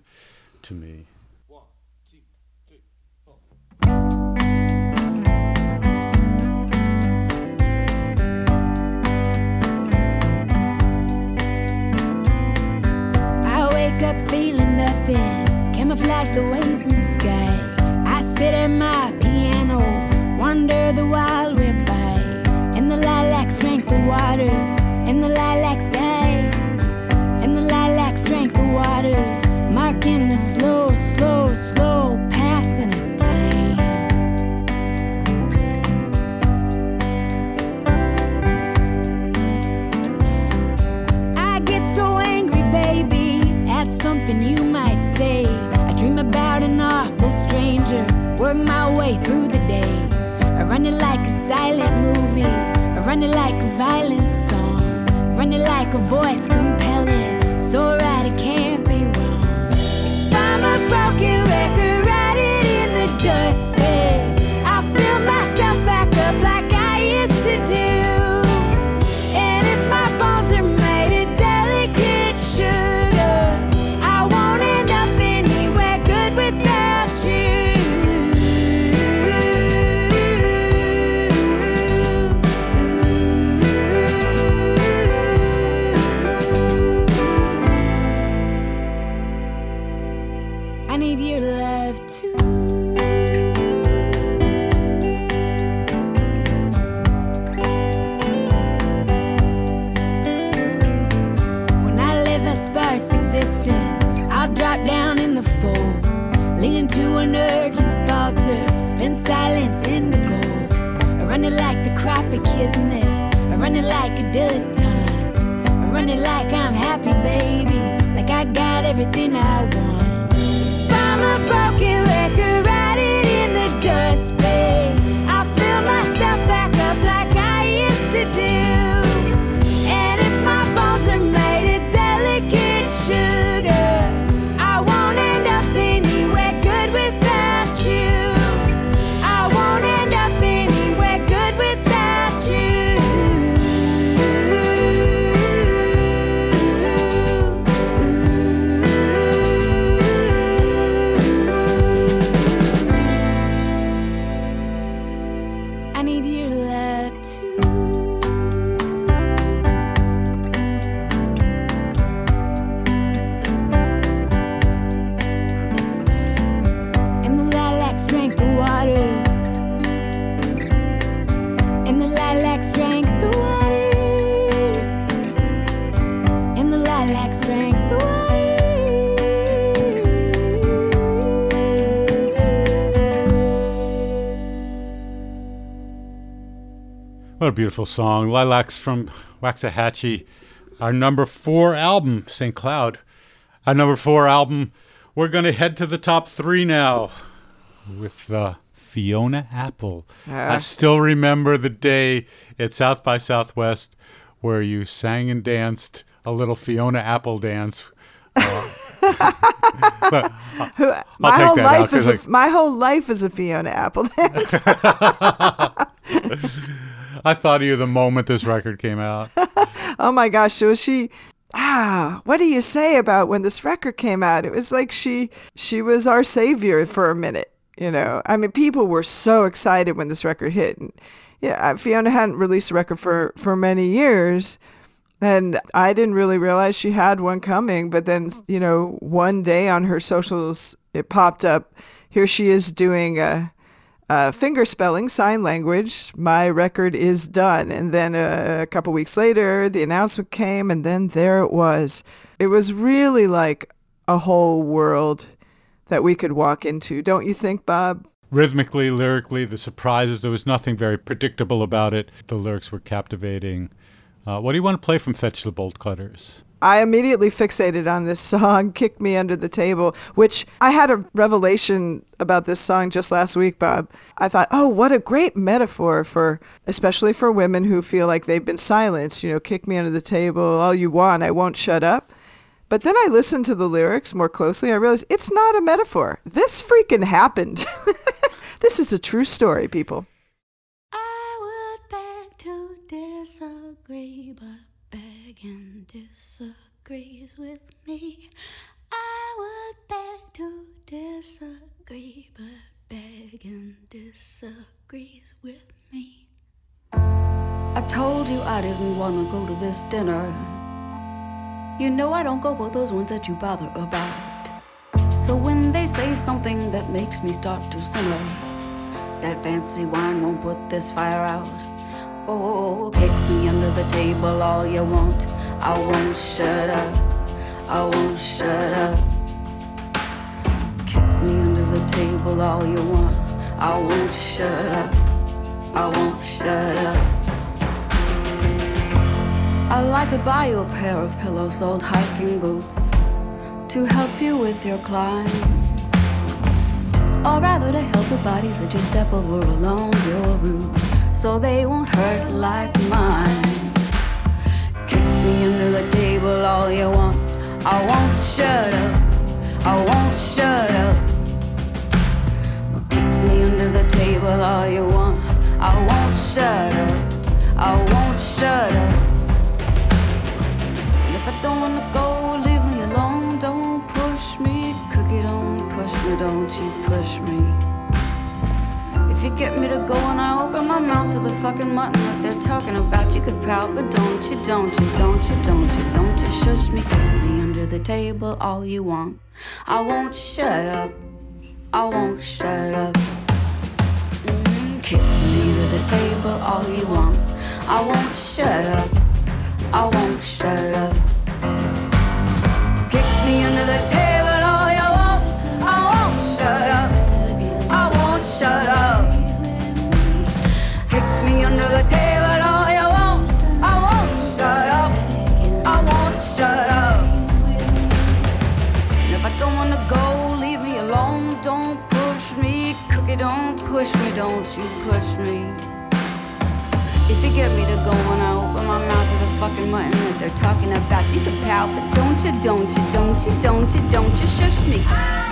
to me. I wake up feeling nothing, camouflage the wave from the sky. I sit at my piano, wonder the wild rip by. And the lilacs drank the water, and the lilacs died. And the lilacs drank the water, marking the slow, slow, slow work my way through the day. I run it like a silent movie, I run it like a violent song, I run it like a voice compelling, so right it can't be wrong. If I'm a broken record, write it in the dustbin. Dilettante, I like I'm happy, baby, like I got everything I want. I'm a broken record, What a beautiful song. Lilacs from Waxahatchee. Our number four album, St. Cloud. Our number four album. We're going to head to the top three now with uh, Fiona Apple. Yeah. I still remember the day at South by Southwest where you sang and danced a little Fiona Apple dance. Uh, but I'll- Who, I'll my whole out life is a, my whole life is a Fiona Apple dance. I thought of you the moment this record came out. oh my gosh, so she ah, what do you say about when this record came out? It was like she she was our savior for a minute, you know. I mean, people were so excited when this record hit. And, yeah, Fiona hadn't released a record for for many years. And I didn't really realize she had one coming, but then, you know, one day on her socials, it popped up. Here she is doing a, uh, finger spelling, sign language. My record is done. And then uh, a couple weeks later, the announcement came, and then there it was. It was really like a whole world that we could walk into, don't you think, Bob? Rhythmically, lyrically, the surprises, there was nothing very predictable about it. The lyrics were captivating. Uh, what do you want to play from Fetch the Bolt Cutters? I immediately fixated on this song, Kick Me Under the Table, which I had a revelation about this song just last week, Bob. I thought, oh, what a great metaphor for, especially for women who feel like they've been silenced, you know, kick me under the table, all you want, I won't shut up. But then I listened to the lyrics more closely. I realized it's not a metaphor. This freaking happened. this is a true story, people. Disagrees with me. I would beg to disagree, but begging disagrees with me. I told you I didn't want to go to this dinner. You know I don't go for those ones that you bother about. So when they say something that makes me start to simmer, that fancy wine won't put this fire out. Oh, kick me under the table all you want. I won't shut up. I won't shut up. Kick me under the table all you want. I won't shut up. I won't shut up. I'd like to buy you a pair of pillows, old hiking boots to help you with your climb. Or rather to help the bodies that you step over along your route so they won't hurt like mine. All you want. I won't shut up. I won't shut up. Kick me under the table all you want. I won't shut up. I won't shut up. And if I don't wanna go, leave me alone. Don't push me, cookie. Don't push me. Don't you push me. If you get me to go and I open my mouth to the fucking mutton that they're talking about, you could pout, but don't you, don't you, don't you, don't you, don't you shush me, kick me under the table all you want. I won't shut up. I won't shut up. Mm, kick me under the table all you want. I won't shut up. I won't shut up. Kick me under the table push me. Don't you push me. If you get me to go and I open my mouth to the fucking mutton that they're talking about, you can pout, but don't you, don't you, don't you, don't you, don't you shush me.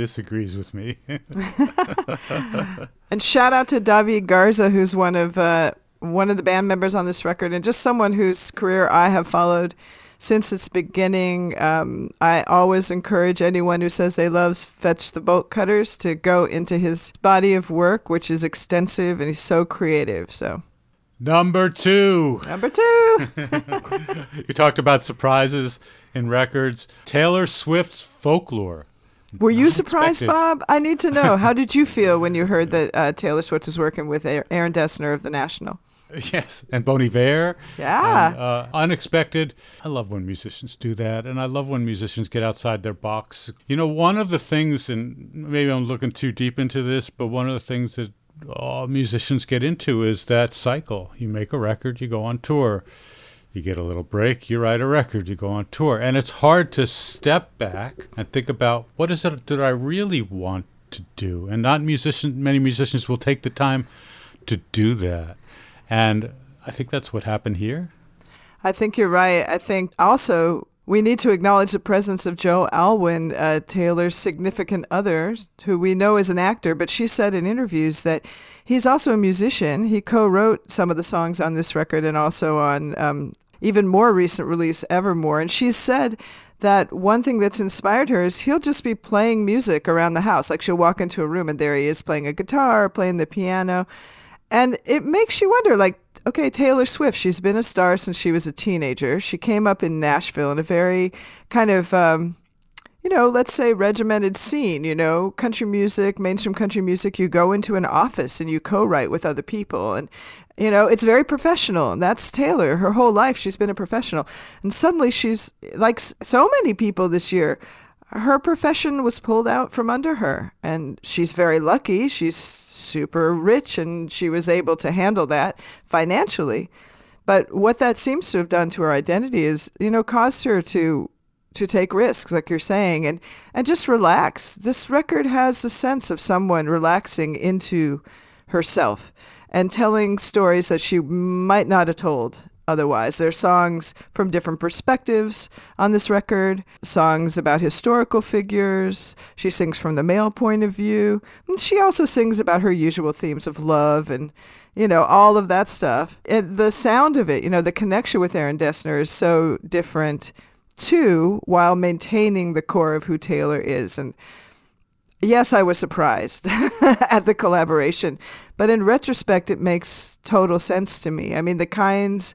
Disagrees with me. And shout out to David Garza, who's one of uh, one of the band members on this record, and just someone whose career I have followed since its beginning. Um, I always encourage anyone who says they love Fetch the Bolt Cutters to go into his body of work, which is extensive, and he's so creative. So Number two. number two. you talked about surprises in records. Taylor Swift's folklore. Were you surprised, Bob? I need to know. How did you feel when you heard that uh, Taylor Swift was working with Aaron Dessner of the National? Yes, and Bon Iver. Yeah. And, uh, unexpected. I love when musicians do that, and I love when musicians get outside their box. You know, one of the things, and maybe I'm looking too deep into this, but one of the things that all musicians get into is that cycle. You make a record, you go on tour. You get a little break, you write a record, you go on tour. And it's hard to step back and think about what is it that I really want to do. And not musician many musicians will take the time to do that. And I think that's what happened here. I think you're right. I think also we need to acknowledge the presence of Joe Alwyn, uh, Taylor's significant other, who we know is an actor, but she said in interviews that he's also a musician. He co-wrote some of the songs on this record and also on um, even more recent release, Evermore. And she said that one thing that's inspired her is he'll just be playing music around the house. Like she'll walk into a room and there he is playing a guitar, playing the piano. And it makes you wonder, like, okay, Taylor Swift, she's been a star since she was a teenager. She came up in Nashville in a very kind of um, you know, let's say regimented scene, you know, country music, mainstream country music, you go into an office and you co-write with other people and you know, it's very professional. And that's Taylor. Her whole life she's been a professional. And suddenly she's like so many people this year, her profession was pulled out from under her and she's very lucky. She's super rich and she was able to handle that financially. But what that seems to have done to her identity is, you know, caused her to to take risks, like you're saying, and, and just relax. This record has the sense of someone relaxing into herself and telling stories that she might not have told otherwise. There are songs from different perspectives on this record, songs about historical figures. She sings from the male point of view. And she also sings about her usual themes of love and, you know, all of that stuff. And the sound of it, you know, the connection with Aaron Dessner is so different too, while maintaining the core of who Taylor is. And yes, I was surprised at the collaboration, but in retrospect, it makes total sense to me. I mean, the kinds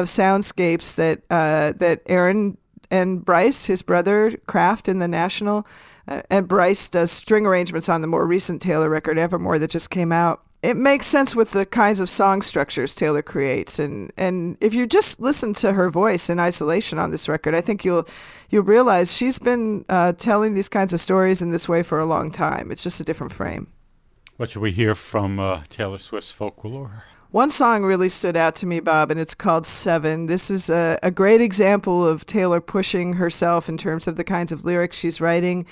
of soundscapes that uh, that Aaron and Bryce, his brother, craft in the National, uh, and Bryce does string arrangements on the more recent Taylor record, Evermore, that just came out it makes sense with the kinds of song structures Taylor creates, and and if you just listen to her voice in isolation on this record, I think you'll you'll realize she's been uh, telling these kinds of stories in this way for a long time. It's just a different frame. What should we hear from uh, Taylor Swift's folklore? One song really stood out to me, Bob, and it's called Seven. This is a, a great example of Taylor pushing herself in terms of the kinds of lyrics she's writing.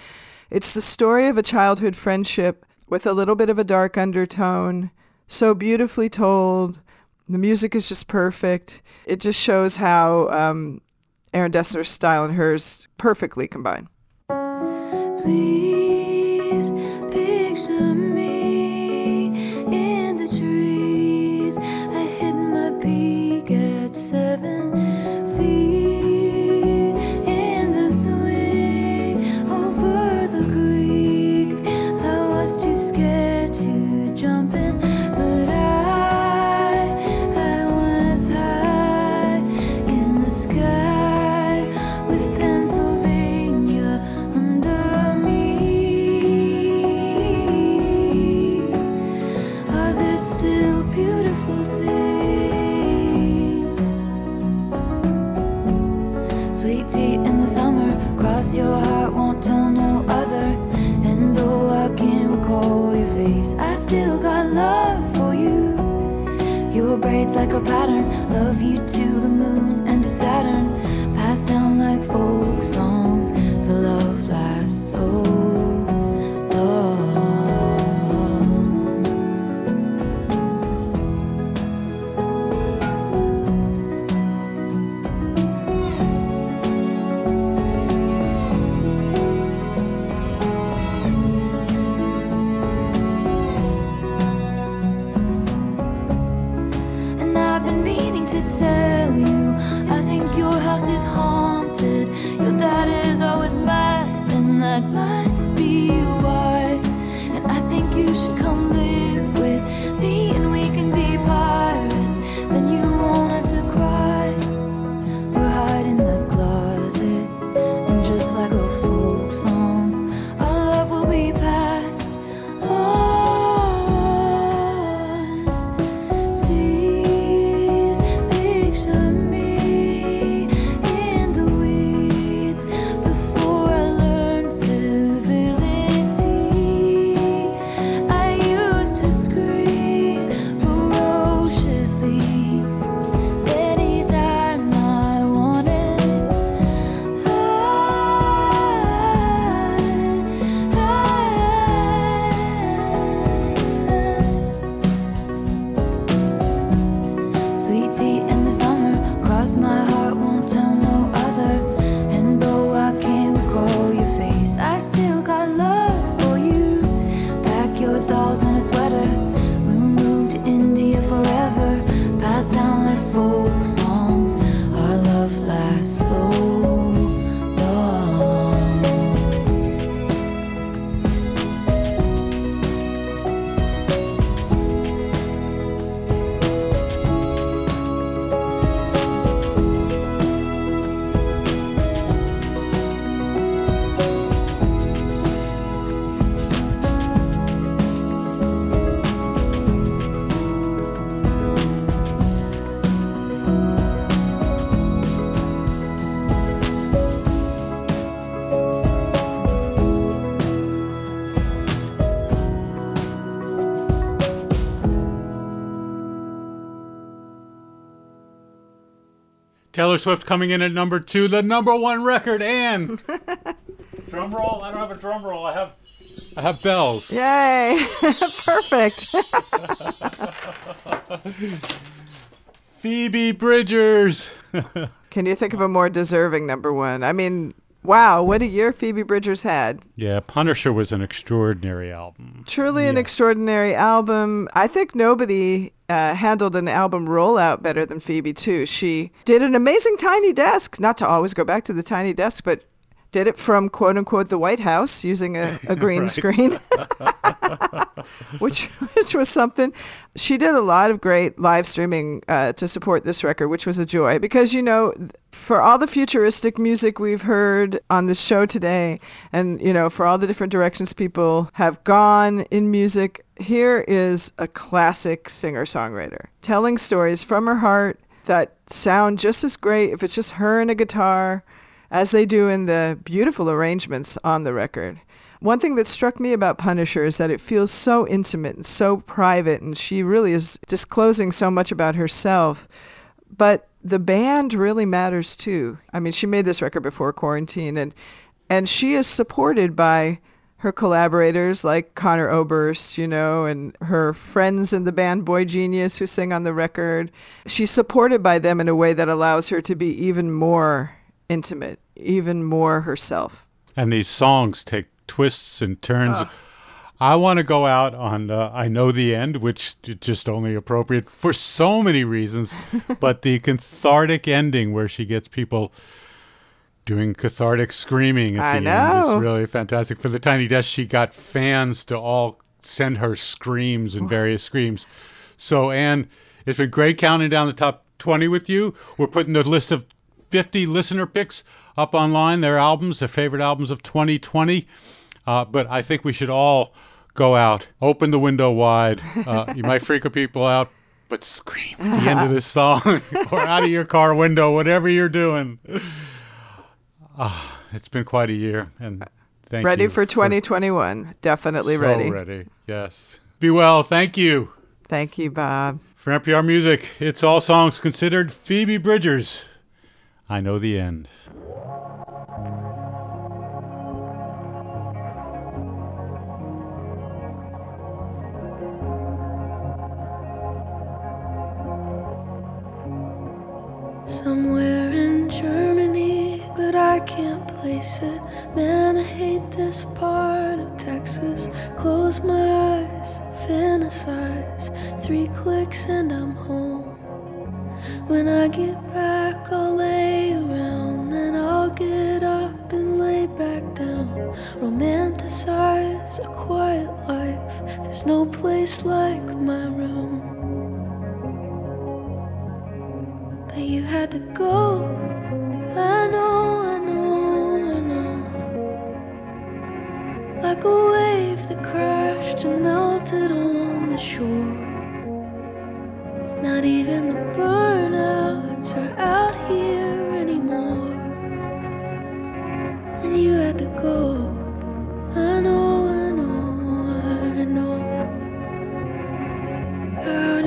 It's the story of a childhood friendship with a little bit of a dark undertone. So beautifully told. The music is just perfect. It just shows how um, Aaron Dessner's style and hers perfectly combine. Please picture me Taylor Swift coming in at number two, the number one record, and drum roll. I don't have a drum roll. I have I have bells. Yay! Perfect. Phoebe Bridgers. Can you think of a more deserving number one? I mean, wow, what a year Phoebe Bridgers had. yeah, Punisher was an extraordinary album. Truly an extraordinary album. I think nobody uh, handled an album rollout better than Phoebe, too. She did an amazing tiny desk, not to always go back to the tiny desk, but did it from quote unquote the White House using a, a green screen, which, which was something. She did a lot of great live streaming uh, to support this record, which was a joy because, you know, for all the futuristic music we've heard on this show today, and, you know, for all the different directions people have gone in music, here is a classic singer songwriter telling stories from her heart that sound just as great if it's just her and a guitar as they do in the beautiful arrangements on the record. One thing that struck me about Punisher is that it feels so intimate and so private, and she really is disclosing so much about herself. But the band really matters too. I mean, she made this record before quarantine, and and she is supported by her collaborators like Conor Oberst, you know, and her friends in the band Boy Genius who sing on the record. She's supported by them in a way that allows her to be even more intimate, even more herself. And these songs take twists and turns. I want to go out on uh, I Know the End, which is just only appropriate for so many reasons, but the cathartic ending where she gets people doing cathartic screaming at I the end know. is really fantastic. For the Tiny Desk, she got fans to all send her screams and various screams. So, Ann, it's been great counting down the top 20 with you. We're putting the list of 50 listener picks up online, their albums, their favorite albums of 2020. Uh, but I think we should all go out, open the window wide. Uh, you might freak a people out, but scream at the end of this song or out of your car window, whatever you're doing. Ah, it's been quite a year, and thank ready you for 2021. Definitely so ready. ready. Yes. Be well. Thank you. Thank you, Bob. For NPR Music, it's all songs considered. Phoebe Bridgers. I know the end. Somewhere in Germany, but I can't place it. Man, I hate this part of Texas. Close my eyes, fantasize. Three clicks and I'm home. When I get back, I'll lay around. Then I'll get up and lay back down. Romanticize a quiet life. There's no place like my room. But you had to go. I know, I know, I know. Like a wave that crashed and melted on the shore. Not even the burnouts are out here anymore. And you had to go. I know, I know, I know. Out